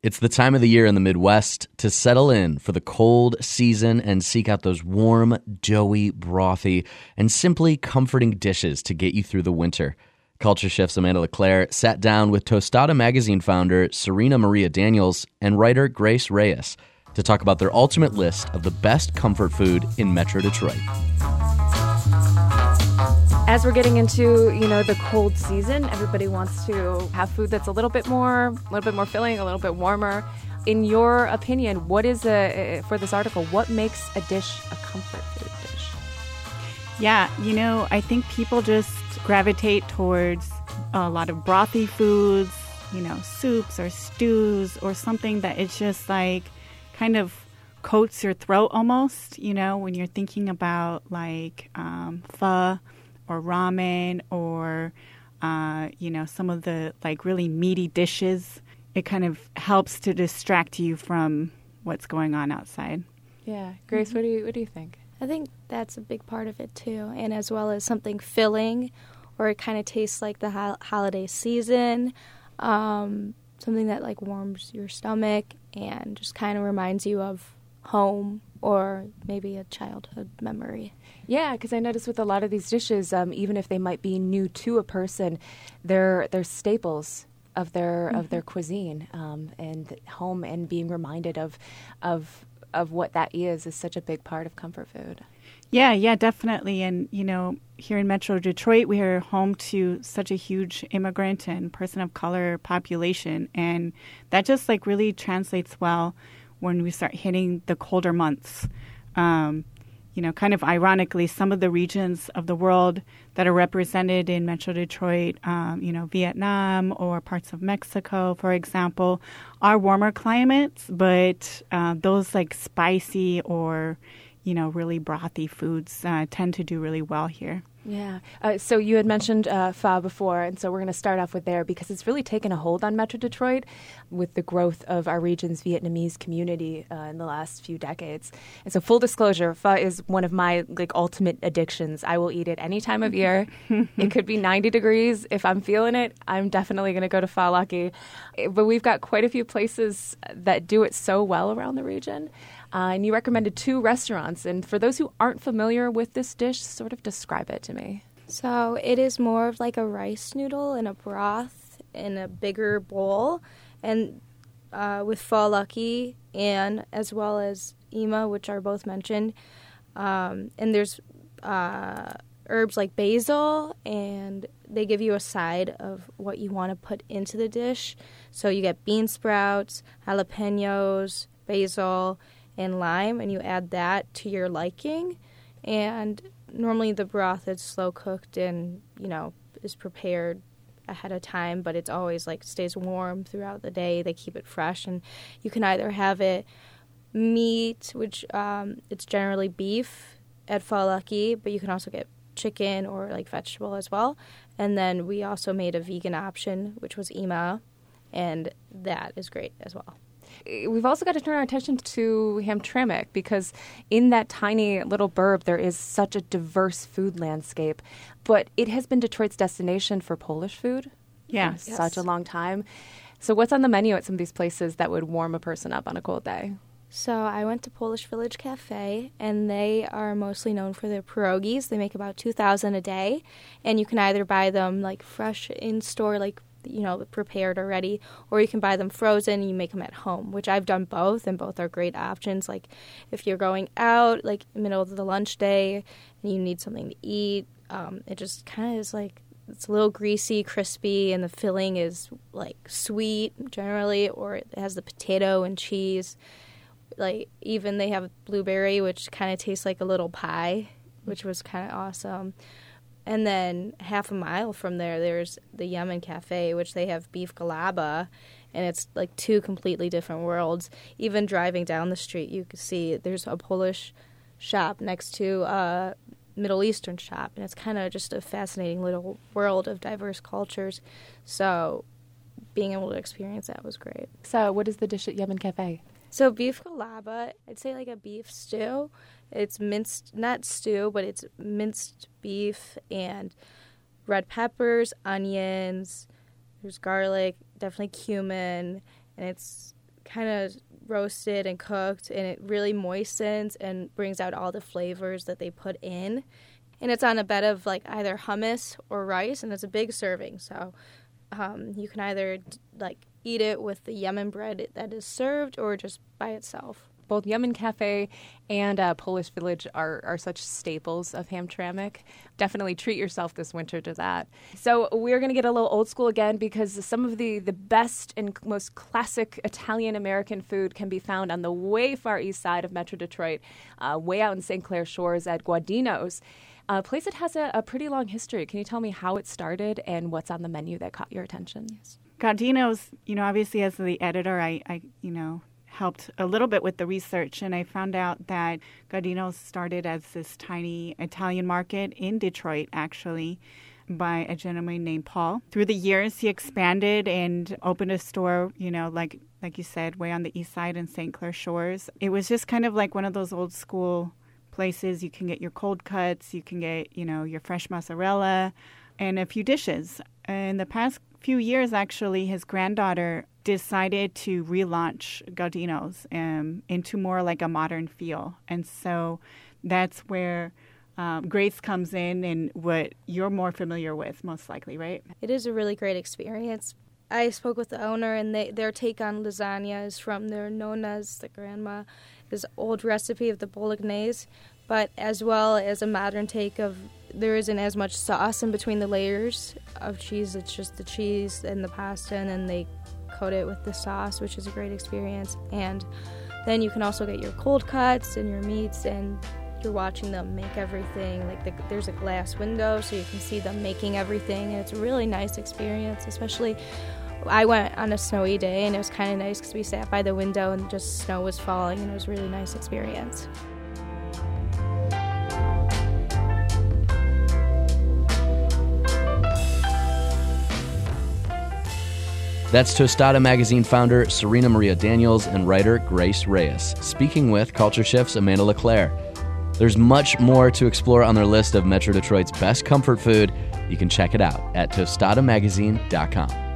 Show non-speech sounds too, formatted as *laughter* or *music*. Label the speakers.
Speaker 1: It's the time of the year in the Midwest to settle in for the cold season and seek out those warm, doughy, brothy, and simply comforting dishes to get you through the winter. Culture Shift's Amanda LeClaire sat down with Tostada magazine founder Serena Maria Daniels and writer Grace Reyes to talk about their ultimate list of the best comfort food in Metro Detroit.
Speaker 2: As we're getting into, you know, the cold season, everybody wants to have food that's a little bit more, a little bit more filling, a little bit warmer. In your opinion, what is a for this article? What makes a dish a comfort food dish?
Speaker 3: Yeah, you know, I think people just gravitate towards a lot of brothy foods, you know, soups or stews or something that it's just like kind of coats your throat almost, you know, when you're thinking about like um, pho or ramen or uh, you know some of the like really meaty dishes it kind of helps to distract you from what's going on outside.
Speaker 2: Yeah. Grace mm-hmm. what do you what do you think?
Speaker 4: I think that's a big part of it too and as well as something filling or it kind of tastes like the ho- holiday season um, something that like warms your stomach and just kind of reminds you of home or maybe a childhood memory.
Speaker 2: Yeah, because I notice with a lot of these dishes, um, even if they might be new to a person, they're they're staples of their mm-hmm. of their cuisine um, and home, and being reminded of of of what that is is such a big part of comfort food.
Speaker 3: Yeah, yeah, definitely. And you know, here in Metro Detroit, we are home to such a huge immigrant and person of color population, and that just like really translates well when we start hitting the colder months. Um, you know, kind of ironically, some of the regions of the world that are represented in Metro Detroit, um, you know, Vietnam or parts of Mexico, for example, are warmer climates, but uh, those like spicy or, you know, really brothy foods uh, tend to do really well here.
Speaker 2: Yeah. Uh, so you had mentioned uh, pho before, and so we're going to start off with there because it's really taken a hold on Metro Detroit with the growth of our region's Vietnamese community uh, in the last few decades. And so, full disclosure, pho is one of my like ultimate addictions. I will eat it any time of year. *laughs* it could be 90 degrees. If I'm feeling it, I'm definitely going to go to Pho Lucky. But we've got quite a few places that do it so well around the region. Uh, and you recommended two restaurants. And for those who aren't familiar with this dish, sort of describe it to me.
Speaker 4: So it is more of like a rice noodle in a broth in a bigger bowl, and uh, with lucky and as well as ima, which are both mentioned. Um, and there's uh, herbs like basil, and they give you a side of what you want to put into the dish. So you get bean sprouts, jalapenos, basil, and lime, and you add that to your liking. And normally the broth is slow cooked and you know is prepared ahead of time, but it's always like stays warm throughout the day. They keep it fresh, and you can either have it meat, which um, it's generally beef at Lucky, but you can also get chicken or like vegetable as well. And then we also made a vegan option, which was ima, and that is great as well
Speaker 2: we've also got to turn our attention to Hamtramck because in that tiny little burb there is such a diverse food landscape. But it has been Detroit's destination for Polish food
Speaker 3: yeah.
Speaker 2: for yes. such a long time. So what's on the menu at some of these places that would warm a person up on a cold day?
Speaker 4: So I went to Polish Village Cafe, and they are mostly known for their pierogies. They make about two thousand a day, and you can either buy them like fresh in store, like you know prepared already or you can buy them frozen and you make them at home which i've done both and both are great options. Like if you're going out like middle of the lunch day and you need something to eat um, it just kind of is like it's a little greasy crispy and the filling is like sweet generally or it has the potato and cheese. Like even they have blueberry which kind of tastes like a little pie which was kind of awesome and then half a mile from there, there's the Yemen Cafe, which they have beef galaba, and it's like two completely different worlds. Even driving down the street, you can see there's a Polish shop next to a Middle Eastern shop, and it's kind of just a fascinating little world of diverse cultures. So, being able to experience that was great.
Speaker 2: So, what is the dish at Yemen Cafe?
Speaker 4: So, beef galaba, I'd say like a beef stew it's minced, not stew, but it's minced beef and red peppers, onions. There's garlic, definitely cumin, and it's kind of roasted and cooked, and it really moistens and brings out all the flavors that they put in. And it's on a bed of like either hummus or rice, and it's a big serving. So um, you can either like eat it with the Yemen bread that is served or just by itself
Speaker 2: both Yemen Cafe and uh, Polish Village are, are such staples of Hamtramck. Definitely treat yourself this winter to that. So we're going to get a little old school again because some of the, the best and most classic Italian American food can be found on the way far east side of Metro Detroit, uh, way out in St. Clair Shores at Gaudino's. A place that has a, a, pretty long history. Can you tell me how it started and what's on the menu that caught your attention? Yes.
Speaker 3: Gaudino's, you know, obviously as the editor, I, I, you know, helped a little bit with the research, and I found out that Gaudino's started as this tiny Italian market in Detroit, actually, by a gentleman named Paul. Through the years, he expanded and opened a store, you know, like like you said, way on the east side in St. Clair Shores. It was just kind of like one of those old school places. You can get your cold cuts, you can get, you know, your fresh mozzarella, and a few dishes. In the past few years, actually, his granddaughter decided to relaunch Gaudino's um, into more like a modern feel. And so that's where um, Grace comes in and what you're more familiar with, most likely, right?
Speaker 4: It is a really great experience. I spoke with the owner, and they, their take on lasagna is from their nona's, the grandma, this old recipe of the bolognese, but as well as a modern take of there isn't as much sauce in between the layers of cheese. It's just the cheese and the pasta, and then they coat it with the sauce, which is a great experience. And then you can also get your cold cuts and your meats, and you're watching them make everything. Like the, there's a glass window, so you can see them making everything, and it's a really nice experience. Especially, I went on a snowy day, and it was kind of nice because we sat by the window and just snow was falling, and it was a really nice experience.
Speaker 1: That's Tostada Magazine founder Serena Maria Daniels and writer Grace Reyes, speaking with Culture Shift's Amanda LeClaire. There's much more to explore on their list of Metro Detroit's best comfort food. You can check it out at tostadamagazine.com.